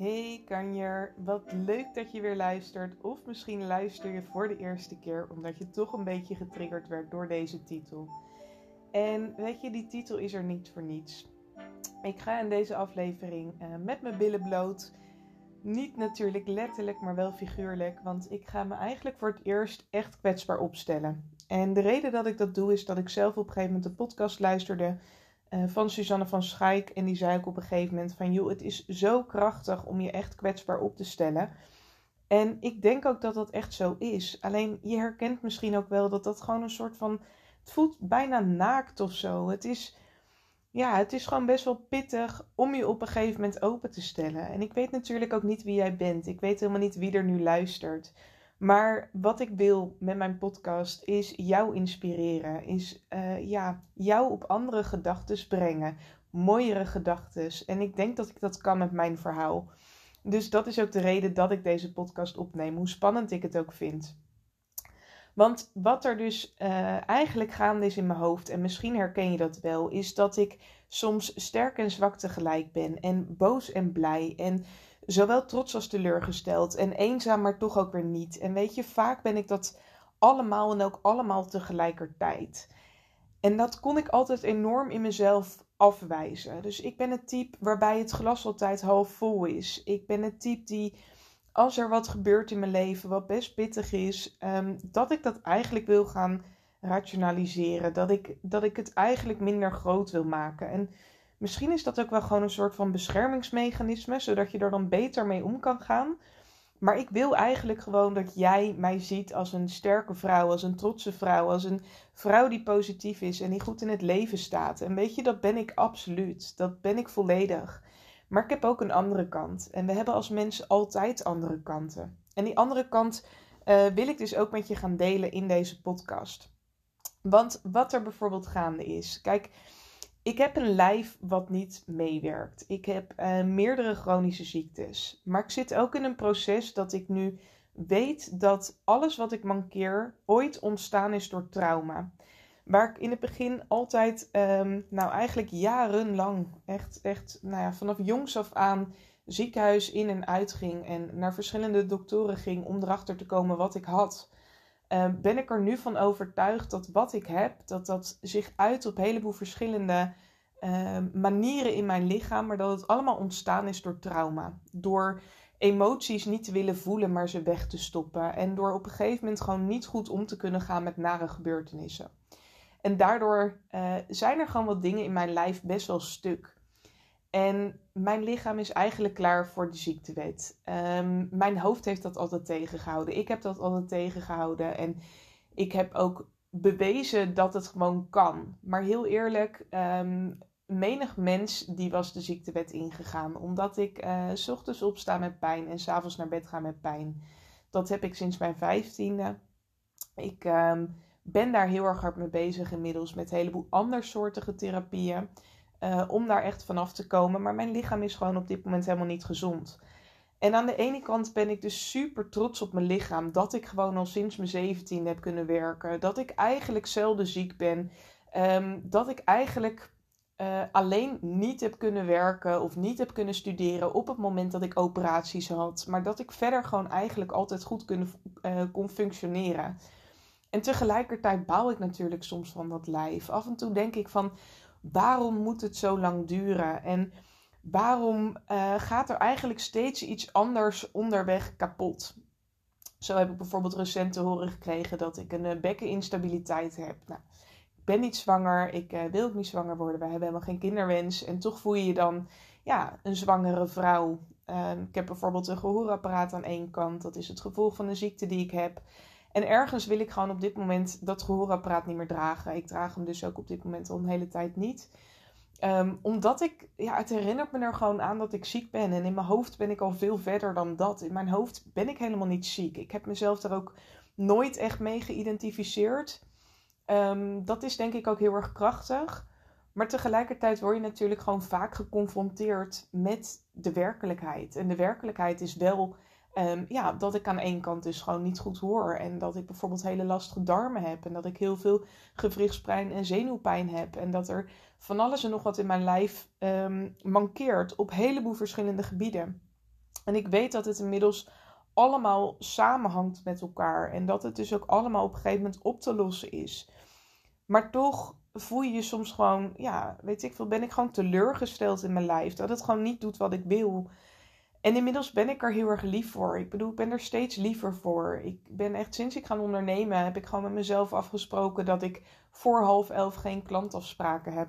Hey Kanjer, wat leuk dat je weer luistert. Of misschien luister je voor de eerste keer omdat je toch een beetje getriggerd werd door deze titel. En weet je, die titel is er niet voor niets. Ik ga in deze aflevering uh, met mijn billen bloot. Niet natuurlijk letterlijk, maar wel figuurlijk. Want ik ga me eigenlijk voor het eerst echt kwetsbaar opstellen. En de reden dat ik dat doe is dat ik zelf op een gegeven moment de podcast luisterde uh, van Suzanne van Schaik. En die zei ook op een gegeven moment van... joh, het is zo krachtig om je echt kwetsbaar op te stellen. En ik denk ook dat dat echt zo is. Alleen je herkent misschien ook wel dat dat gewoon een soort van... Het voelt bijna naakt of zo. Het is, ja, het is gewoon best wel pittig om je op een gegeven moment open te stellen. En ik weet natuurlijk ook niet wie jij bent. Ik weet helemaal niet wie er nu luistert. Maar wat ik wil met mijn podcast is jou inspireren. Is uh, ja, jou op andere gedachten brengen. Mooiere gedachten. En ik denk dat ik dat kan met mijn verhaal. Dus dat is ook de reden dat ik deze podcast opneem. Hoe spannend ik het ook vind. Want wat er dus uh, eigenlijk gaande is in mijn hoofd, en misschien herken je dat wel, is dat ik soms sterk en zwak tegelijk ben. En boos en blij. En zowel trots als teleurgesteld. En eenzaam, maar toch ook weer niet. En weet je, vaak ben ik dat allemaal en ook allemaal tegelijkertijd. En dat kon ik altijd enorm in mezelf afwijzen. Dus ik ben het type waarbij het glas altijd half vol is. Ik ben het type die, als er wat gebeurt in mijn leven, wat best pittig is, um, dat ik dat eigenlijk wil gaan rationaliseren. Dat ik, dat ik het eigenlijk minder groot wil maken. En Misschien is dat ook wel gewoon een soort van beschermingsmechanisme, zodat je er dan beter mee om kan gaan. Maar ik wil eigenlijk gewoon dat jij mij ziet als een sterke vrouw, als een trotse vrouw, als een vrouw die positief is en die goed in het leven staat. En weet je, dat ben ik absoluut. Dat ben ik volledig. Maar ik heb ook een andere kant. En we hebben als mensen altijd andere kanten. En die andere kant uh, wil ik dus ook met je gaan delen in deze podcast. Want wat er bijvoorbeeld gaande is. Kijk, ik heb een lijf wat niet meewerkt. Ik heb uh, meerdere chronische ziektes. Maar ik zit ook in een proces dat ik nu weet dat alles wat ik mankeer ooit ontstaan is door trauma. Waar ik in het begin altijd, um, nou eigenlijk jarenlang, echt, echt nou ja, vanaf jongs af aan ziekenhuis in en uit ging. En naar verschillende doktoren ging om erachter te komen wat ik had. Ehm, ben ik er nu van overtuigd dat wat ik heb, dat dat zich uit op een heleboel verschillende ehm, manieren in mijn lichaam, maar dat het allemaal ontstaan is door trauma. Door emoties niet te willen voelen, maar ze weg te stoppen. En door op een gegeven moment gewoon niet goed om te kunnen gaan met nare gebeurtenissen. En daardoor uh, zijn er gewoon wat dingen in mijn lijf best wel stuk. En mijn lichaam is eigenlijk klaar voor de ziektewet. Um, mijn hoofd heeft dat altijd tegengehouden. Ik heb dat altijd tegengehouden. En ik heb ook bewezen dat het gewoon kan. Maar heel eerlijk, um, menig mens die was de ziektewet ingegaan. Omdat ik uh, s ochtends opsta met pijn en s'avonds naar bed ga met pijn. Dat heb ik sinds mijn vijftiende. Ik um, ben daar heel erg hard mee bezig inmiddels met een heleboel andersoortige therapieën. Uh, om daar echt vanaf te komen. Maar mijn lichaam is gewoon op dit moment helemaal niet gezond. En aan de ene kant ben ik dus super trots op mijn lichaam. Dat ik gewoon al sinds mijn 17 heb kunnen werken. Dat ik eigenlijk zelden ziek ben. Um, dat ik eigenlijk uh, alleen niet heb kunnen werken of niet heb kunnen studeren op het moment dat ik operaties had. Maar dat ik verder gewoon eigenlijk altijd goed kunnen, uh, kon functioneren. En tegelijkertijd bouw ik natuurlijk soms van dat lijf. Af en toe denk ik van waarom moet het zo lang duren? En waarom uh, gaat er eigenlijk steeds iets anders onderweg kapot? Zo heb ik bijvoorbeeld recent te horen gekregen dat ik een uh, bekkeninstabiliteit heb. Nou, ik ben niet zwanger, ik uh, wil ook niet zwanger worden, we hebben helemaal geen kinderwens. En toch voel je je dan ja, een zwangere vrouw. Ehm, ik heb bijvoorbeeld een gehoorapparaat aan één kant, dat is het gevolg van een ziekte die ik heb. En ergens wil ik gewoon op dit moment dat gehoorapparaat niet meer dragen. Ik draag hem dus ook op dit moment al een hele tijd niet. Um, omdat ik, ja, het herinnert me er gewoon aan dat ik ziek ben. En in mijn hoofd ben ik al veel verder dan dat. In mijn hoofd ben ik helemaal niet ziek. Ik heb mezelf daar ook nooit echt mee geïdentificeerd. Um, dat is denk ik ook heel erg krachtig. Maar tegelijkertijd word je natuurlijk gewoon vaak geconfronteerd met de werkelijkheid. En de werkelijkheid is wel Um, ja, dat ik aan één kant dus gewoon niet goed hoor. En dat ik bijvoorbeeld hele lastige darmen heb. En dat ik heel veel gewrichtspijn en zenuwpijn heb. En dat er van alles en nog wat in mijn lijf um, mankeert op heleboel verschillende gebieden. En ik weet dat het inmiddels allemaal samenhangt met elkaar. En dat het dus ook allemaal op een gegeven moment op te lossen is. Maar toch voel je je soms gewoon, ja, weet ik veel, ben ik gewoon teleurgesteld in mijn lijf. Dat het gewoon niet doet wat ik wil. En inmiddels ben ik er heel erg lief voor. Ik bedoel, ik ben er steeds liever voor. Ik ben echt, sinds ik ga ondernemen, heb ik gewoon met mezelf afgesproken dat ik voor half elf geen klantafspraken heb.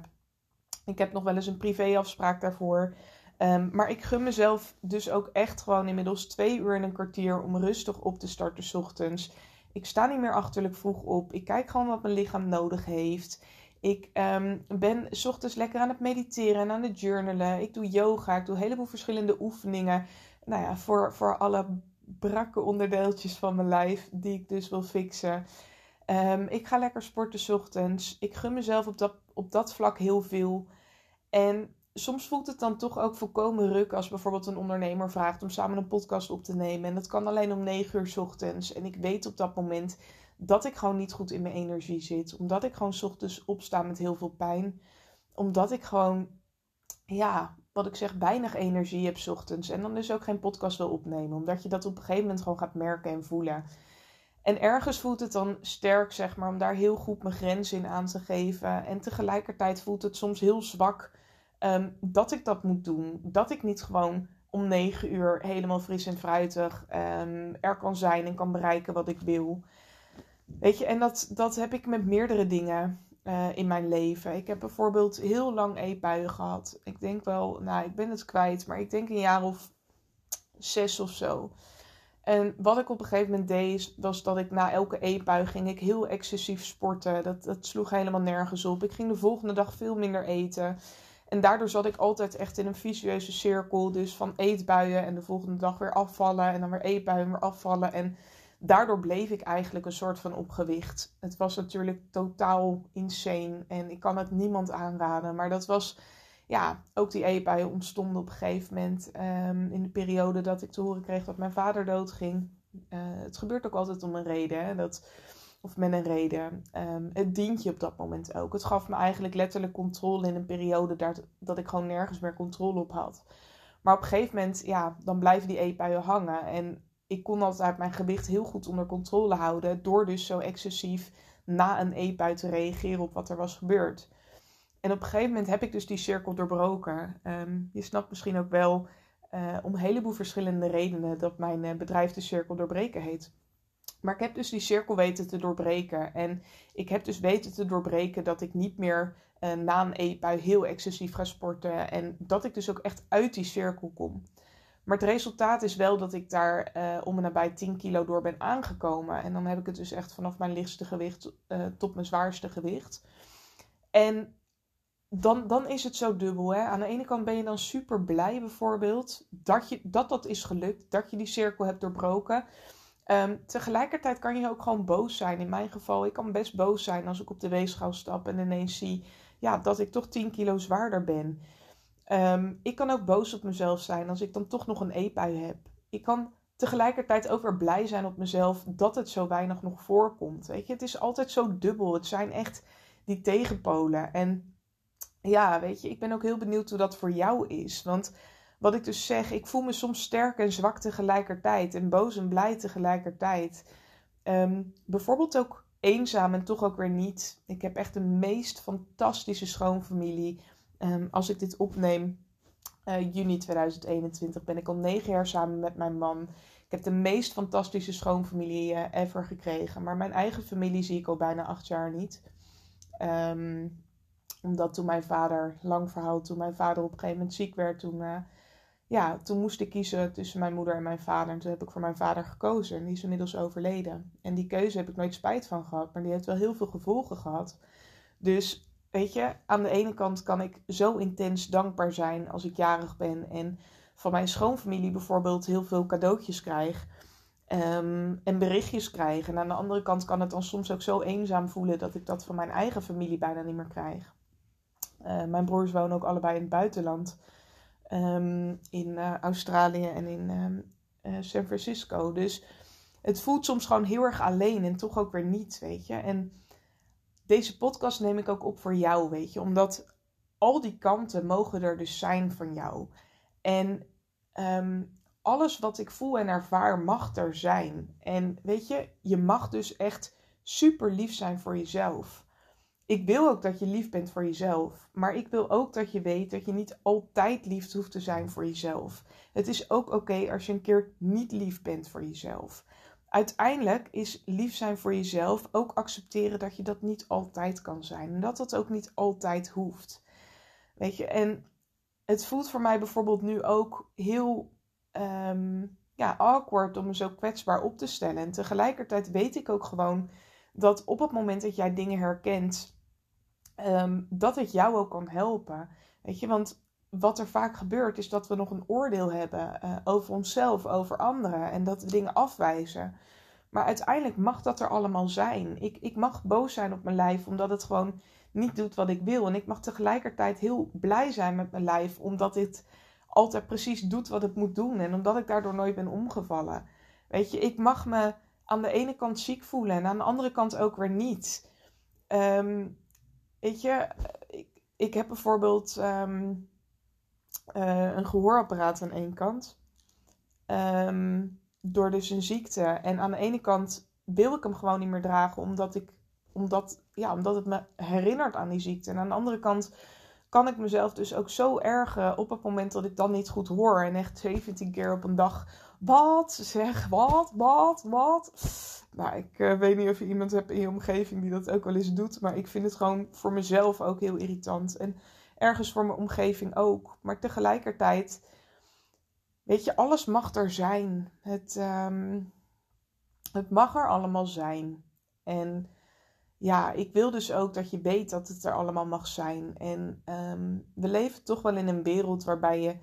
Ik heb nog wel eens een privéafspraak daarvoor. Um, maar ik gun mezelf dus ook echt gewoon inmiddels twee uur en een kwartier om rustig op te starten s ochtends. Ik sta niet meer achterlijk vroeg op. Ik kijk gewoon wat mijn lichaam nodig heeft. Ik um, ben s ochtends lekker aan het mediteren en aan het journalen. Ik doe yoga. Ik doe een heleboel verschillende oefeningen. Nou ja, voor, voor alle brakke onderdeeltjes van mijn lijf die ik dus wil fixen. Um, ik ga lekker sporten s ochtends. Ik gun mezelf op dat, op dat vlak heel veel. En soms voelt het dan toch ook volkomen ruk als bijvoorbeeld een ondernemer vraagt om samen een podcast op te nemen. En dat kan alleen om 9 uur s ochtends. En ik weet op dat moment dat ik gewoon niet goed in mijn energie zit. Omdat ik gewoon ochtends opsta met heel veel pijn. Omdat ik gewoon, ja, wat ik zeg, weinig energie heb ochtends. En dan dus ook geen podcast wil opnemen. Omdat je dat op een gegeven moment gewoon gaat merken en voelen. En ergens voelt het dan sterk, zeg maar, om daar heel goed mijn grenzen in aan te geven. En tegelijkertijd voelt het soms heel zwak Ehm, dat ik dat moet doen. Dat ik niet gewoon om negen uur helemaal fris en fruitig um, er kan zijn en kan bereiken wat ik wil. Weet je, en dat, dat heb ik met meerdere dingen uh, in mijn leven. Ik heb bijvoorbeeld heel lang eetbuien gehad. Ik denk wel, nou, ik ben het kwijt, maar ik denk een jaar of zes of zo. En wat ik op een gegeven moment deed, was dat ik na elke eetbui ging ik heel excessief sporten. Dat, dat sloeg helemaal nergens op. Ik ging de volgende dag veel minder eten. En daardoor zat ik altijd echt in een vicieuze cirkel. Dus van eetbuien en de volgende dag weer afvallen. En dan weer eetbuien weer afvallen. En daardoor bleef ik eigenlijk een soort van opgewicht. Het was natuurlijk totaal insane. En ik kan het niemand aanraden. Maar dat was, ja, ook die eetbuien ontstonden op een gegeven moment. Ehm, in de periode dat ik te horen kreeg dat mijn vader doodging. Uh, het gebeurt ook altijd om een reden. Dat of met een reden. Um, het dient je op dat moment ook. Het gaf me eigenlijk letterlijk controle in een periode dat, dat ik gewoon nergens meer controle op had. Maar op een gegeven moment, ja, dan blijven die eetbuien hangen. En ik kon altijd mijn gewicht heel goed onder controle houden. Door dus zo excessief na een eetbui te reageren op wat er was gebeurd. En op een gegeven moment heb ik dus die cirkel doorbroken. Um, je snapt misschien ook wel uh, om een heleboel verschillende redenen dat mijn uh, bedrijf de cirkel doorbreken heet. Maar ik heb dus die cirkel weten te doorbreken. En ik heb dus weten te doorbreken dat ik niet meer uh, na een eetbui heel excessief ga sporten. En dat ik dus ook echt uit die cirkel kom. Maar het resultaat is wel dat ik daar uh, om en nabij 10 kilo door ben aangekomen. En dan heb ik het dus echt vanaf mijn lichtste gewicht uh, tot mijn zwaarste gewicht. En dan, dan is het zo dubbel. Hè? Aan de ene kant ben je dan super blij bijvoorbeeld dat, je, dat dat is gelukt. Dat je die cirkel hebt doorbroken. Um, tegelijkertijd kan je ook gewoon boos zijn. In mijn geval, ik kan best boos zijn als ik op de weegschaal stap en ineens zie ja, dat ik toch 10 kilo zwaarder ben. Um, ik kan ook boos op mezelf zijn als ik dan toch nog een eetbui heb. Ik kan tegelijkertijd ook weer blij zijn op mezelf dat het zo weinig nog voorkomt. Weet je, het is altijd zo dubbel. Het zijn echt die tegenpolen. En ja, weet je, ik ben ook heel benieuwd hoe dat voor jou is. Want wat ik dus zeg, ik voel me soms sterk en zwak tegelijkertijd. En boos en blij tegelijkertijd. Um, bijvoorbeeld ook eenzaam en toch ook weer niet. Ik heb echt de meest fantastische schoonfamilie. Um, als ik dit opneem, uh, juni 2021, ben ik al negen jaar samen met mijn man. Ik heb de meest fantastische schoonfamilie uh, ever gekregen. Maar mijn eigen familie zie ik al bijna acht jaar niet. Um, omdat toen mijn vader, lang verhaal, toen mijn vader op een gegeven moment ziek werd, toen uh, ja, toen moest ik kiezen tussen mijn moeder en mijn vader. En toen heb ik voor mijn vader gekozen. En die is inmiddels overleden. En die keuze heb ik nooit spijt van gehad. Maar die heeft wel heel veel gevolgen gehad. Dus weet je, aan de ene kant kan ik zo intens dankbaar zijn als ik jarig ben. En van mijn schoonfamilie bijvoorbeeld heel veel cadeautjes krijg. Um, en berichtjes krijg. En aan de andere kant kan het dan soms ook zo eenzaam voelen dat ik dat van mijn eigen familie bijna niet meer krijg. Uh, mijn broers wonen ook allebei in het buitenland. Ehm, in uh, Australië en in um, uh, San Francisco. Dus het voelt soms gewoon heel erg alleen en toch ook weer niet, weet je. En deze podcast neem ik ook op voor jou, weet je. Omdat al die kanten mogen er dus zijn van jou. En um, alles wat ik voel en ervaar mag er zijn. En weet je, je mag dus echt super lief zijn voor jezelf. Ik wil ook dat je lief bent voor jezelf. Maar ik wil ook dat je weet dat je niet altijd lief hoeft te zijn voor jezelf. Het is ook oké als je een keer niet lief bent voor jezelf. Uiteindelijk is lief zijn voor jezelf ook accepteren dat je dat niet altijd kan zijn. En dat dat ook niet altijd hoeft. Weet je, en het voelt voor mij bijvoorbeeld nu ook heel um, ja, awkward om me zo kwetsbaar op te stellen. En tegelijkertijd weet ik ook gewoon dat op het moment dat jij dingen herkent, um, dat het jou ook kan helpen. Weet je, want wat er vaak gebeurt is dat we nog een oordeel hebben uh, over onszelf, over anderen en dat we dingen afwijzen. Maar uiteindelijk mag dat er allemaal zijn. Ik, ik mag boos zijn op mijn lijf omdat het gewoon niet doet wat ik wil. En ik mag tegelijkertijd heel blij zijn met mijn lijf omdat het altijd precies doet wat het moet doen. En omdat ik daardoor nooit ben omgevallen. Weet je, ik mag me aan de ene kant ziek voelen en aan de andere kant ook weer niet. Um, weet je, ik, ik heb bijvoorbeeld um, uh, een gehoorapparaat aan één kant. Um, door dus een ziekte. En aan de ene kant wil ik hem gewoon niet meer dragen, omdat, ik, omdat, ja, omdat het me herinnert aan die ziekte. En aan de andere kant kan ik mezelf dus ook zo ergen op het moment dat ik dan niet goed hoor. En echt 17 keer op een dag. Wat? Zeg, wat? Wat? Wat? Nou, ik uh, weet niet of je iemand hebt in je omgeving die dat ook wel eens doet. Maar ik vind het gewoon voor mezelf ook heel irritant. En ergens voor mijn omgeving ook. Maar tegelijkertijd, weet je, alles mag er zijn. Het, um, het mag er allemaal zijn. En ja, ik wil dus ook dat je weet dat het er allemaal mag zijn. En um, we leven toch wel in een wereld waarbij je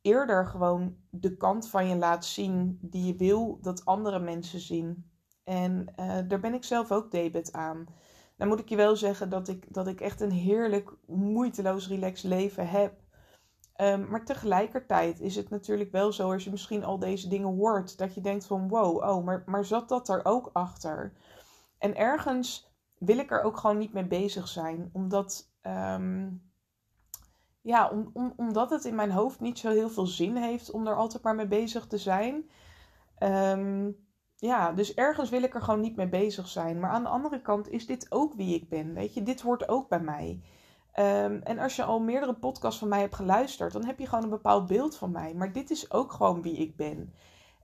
eerder gewoon de kant van je laat zien die je wil dat andere mensen zien. En uh, daar ben ik zelf ook debet aan. Dan moet ik je wel zeggen dat ik, dat ik echt een heerlijk, moeiteloos, relaxed leven heb. Um, maar tegelijkertijd is het natuurlijk wel zo, als je misschien al deze dingen hoort, dat je denkt van wow, oh, maar, maar zat dat er ook achter? En ergens wil ik er ook gewoon niet mee bezig zijn. Omdat, um, ja, om, om, omdat het in mijn hoofd niet zo heel veel zin heeft om er altijd maar mee bezig te zijn. Um, ja, dus ergens wil ik er gewoon niet mee bezig zijn. Maar aan de andere kant is dit ook wie ik ben. Weet je, dit hoort ook bij mij. Um, en als je al meerdere podcasts van mij hebt geluisterd, dan heb je gewoon een bepaald beeld van mij. Maar dit is ook gewoon wie ik ben.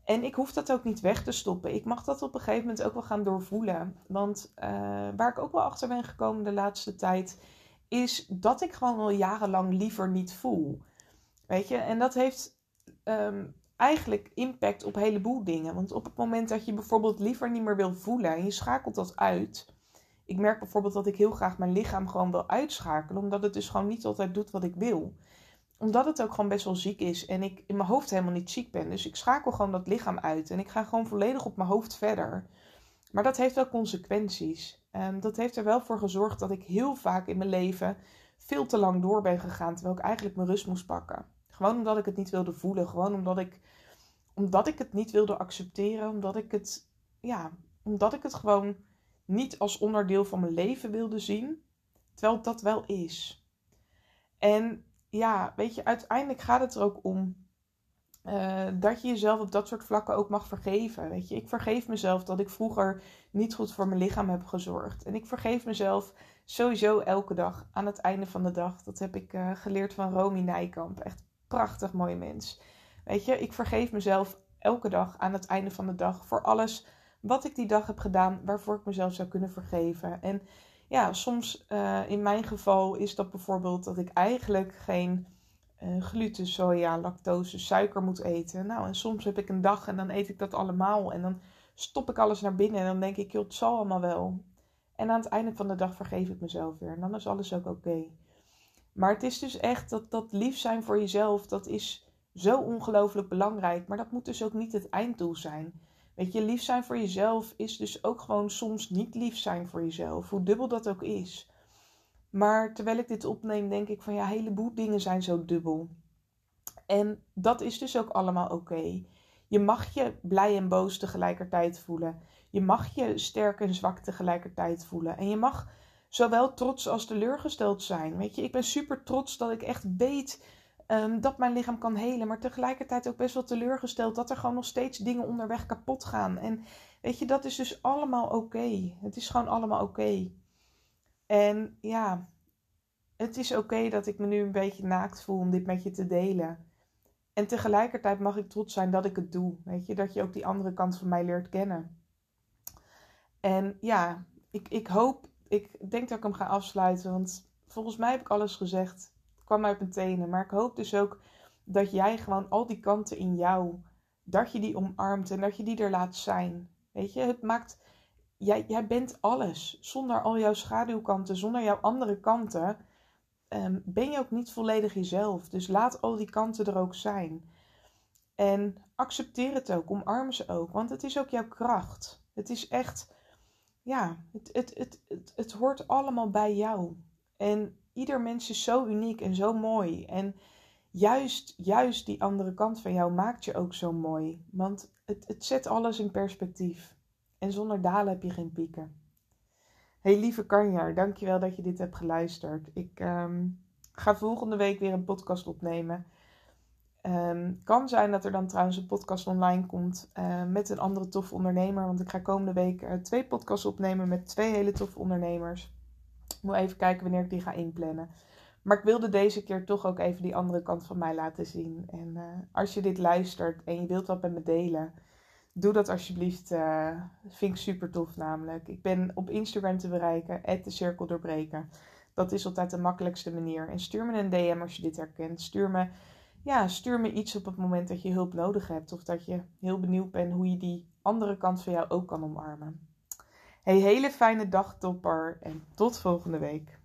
En ik hoef dat ook niet weg te stoppen. Ik mag dat op een gegeven moment ook wel gaan doorvoelen. Want uh, waar ik ook wel achter ben gekomen de laatste tijd, is dat ik gewoon al jarenlang liever niet voel. Weet je, en dat heeft um, eigenlijk impact op een heleboel dingen. Want op het moment dat je bijvoorbeeld liever niet meer wil voelen en je schakelt dat uit. Ik merk bijvoorbeeld dat ik heel graag mijn lichaam gewoon wil uitschakelen, omdat het dus gewoon niet altijd doet wat ik wil omdat het ook gewoon best wel ziek is en ik in mijn hoofd helemaal niet ziek ben. Dus ik schakel gewoon dat lichaam uit en ik ga gewoon volledig op mijn hoofd verder. Maar dat heeft wel consequenties. Um, dat heeft er wel voor gezorgd dat ik heel vaak in mijn leven veel te lang door ben gegaan, terwijl ik eigenlijk mijn rust moest pakken. Gewoon omdat ik het niet wilde voelen. Gewoon omdat ik, omdat ik het niet wilde accepteren. Omdat ik het, ja, omdat ik het gewoon niet als onderdeel van mijn leven wilde zien. Terwijl dat wel is. En ja, weet je, uiteindelijk gaat het er ook om uh, dat je jezelf op dat soort vlakken ook mag vergeven. Weet je, ik vergeef mezelf dat ik vroeger niet goed voor mijn lichaam heb gezorgd. En ik vergeef mezelf sowieso elke dag aan het einde van de dag. Dat heb ik uh, geleerd van Romy Nijkamp. Echt prachtig mooi mens. Weet je, ik vergeef mezelf elke dag aan het einde van de dag voor alles wat ik die dag heb gedaan waarvoor ik mezelf zou kunnen vergeven. En ja, soms uh, in mijn geval is dat bijvoorbeeld dat ik eigenlijk geen uh, gluten, soja, lactose, suiker moet eten. Nou, en soms heb ik een dag en dan eet ik dat allemaal. En dan stop ik alles naar binnen en dan denk ik, joh, het zal allemaal wel. En aan het einde van de dag vergeef ik mezelf weer. En dan is alles ook oké. Maar het is dus echt dat, dat lief zijn voor jezelf, dat is zo ongelooflijk belangrijk. Maar dat moet dus ook niet het einddoel zijn. Weet je, lief zijn voor jezelf is dus ook gewoon soms niet lief zijn voor jezelf. Hoe dubbel dat ook is. Maar terwijl ik dit opneem, denk ik van ja, een heleboel dingen zijn zo dubbel. En dat is dus ook allemaal oké. Je mag je blij en boos tegelijkertijd voelen. Je mag je sterk en zwak tegelijkertijd voelen. En je mag zowel trots als teleurgesteld zijn. Weet je, ik ben super trots dat ik echt weet ehm, dat mijn lichaam kan helen, maar tegelijkertijd ook best wel teleurgesteld dat er gewoon nog steeds dingen onderweg kapot gaan. En weet je, dat is dus allemaal oké. Het is gewoon allemaal oké. En ja, het is oké dat ik me nu een beetje naakt voel om dit met je te delen. En tegelijkertijd mag ik trots zijn dat ik het doe. Weet je, dat je ook die andere kant van mij leert kennen. En ja, ik, ik hoop, ik denk dat ik hem ga afsluiten, want volgens mij heb ik alles gezegd. Het kwam uit mijn tenen. Maar ik hoop dus ook dat jij gewoon al die kanten in jou, dat je die omarmt en dat je die er laat zijn. Weet je, het maakt, jij, jij bent alles. Zonder al jouw schaduwkanten, zonder jouw andere kanten, um, ben je ook niet volledig jezelf. Dus laat al die kanten er ook zijn. En accepteer het ook, omarm ze ook, want het is ook jouw kracht. Het is echt, ja, het, het, het, het, het hoort allemaal bij jou. En ieder mens is zo uniek en zo mooi. En juist, juist die andere kant van jou maakt je ook zo mooi. Want het, het zet alles in perspectief. En zonder dalen heb je geen pieken. Hey lieve Kanja, dankjewel dat je dit hebt geluisterd. Ik um, ga volgende week weer een podcast opnemen. Um, kan zijn dat er dan trouwens een podcast online komt uh, met een andere toffe ondernemer. Want ik ga komende week uh, twee podcasts opnemen met twee hele toffe ondernemers. Ik moet even kijken wanneer ik die ga inplannen. Maar ik wilde deze keer toch ook even die andere kant van mij laten zien. En uh, als je dit luistert en je wilt wat met me delen, doe dat alsjeblieft. Vind ik super tof namelijk. Ik ben op Instagram te bereiken, de cirkel doorbreken. Dat is altijd de makkelijkste manier. En stuur me een DM als je dit herkent. Stuur me, ja, stuur me iets op het moment dat je hulp nodig hebt. Of dat je heel benieuwd bent hoe je die andere kant van jou ook kan omarmen. Hey, hele fijne dag, topper. En tot volgende week.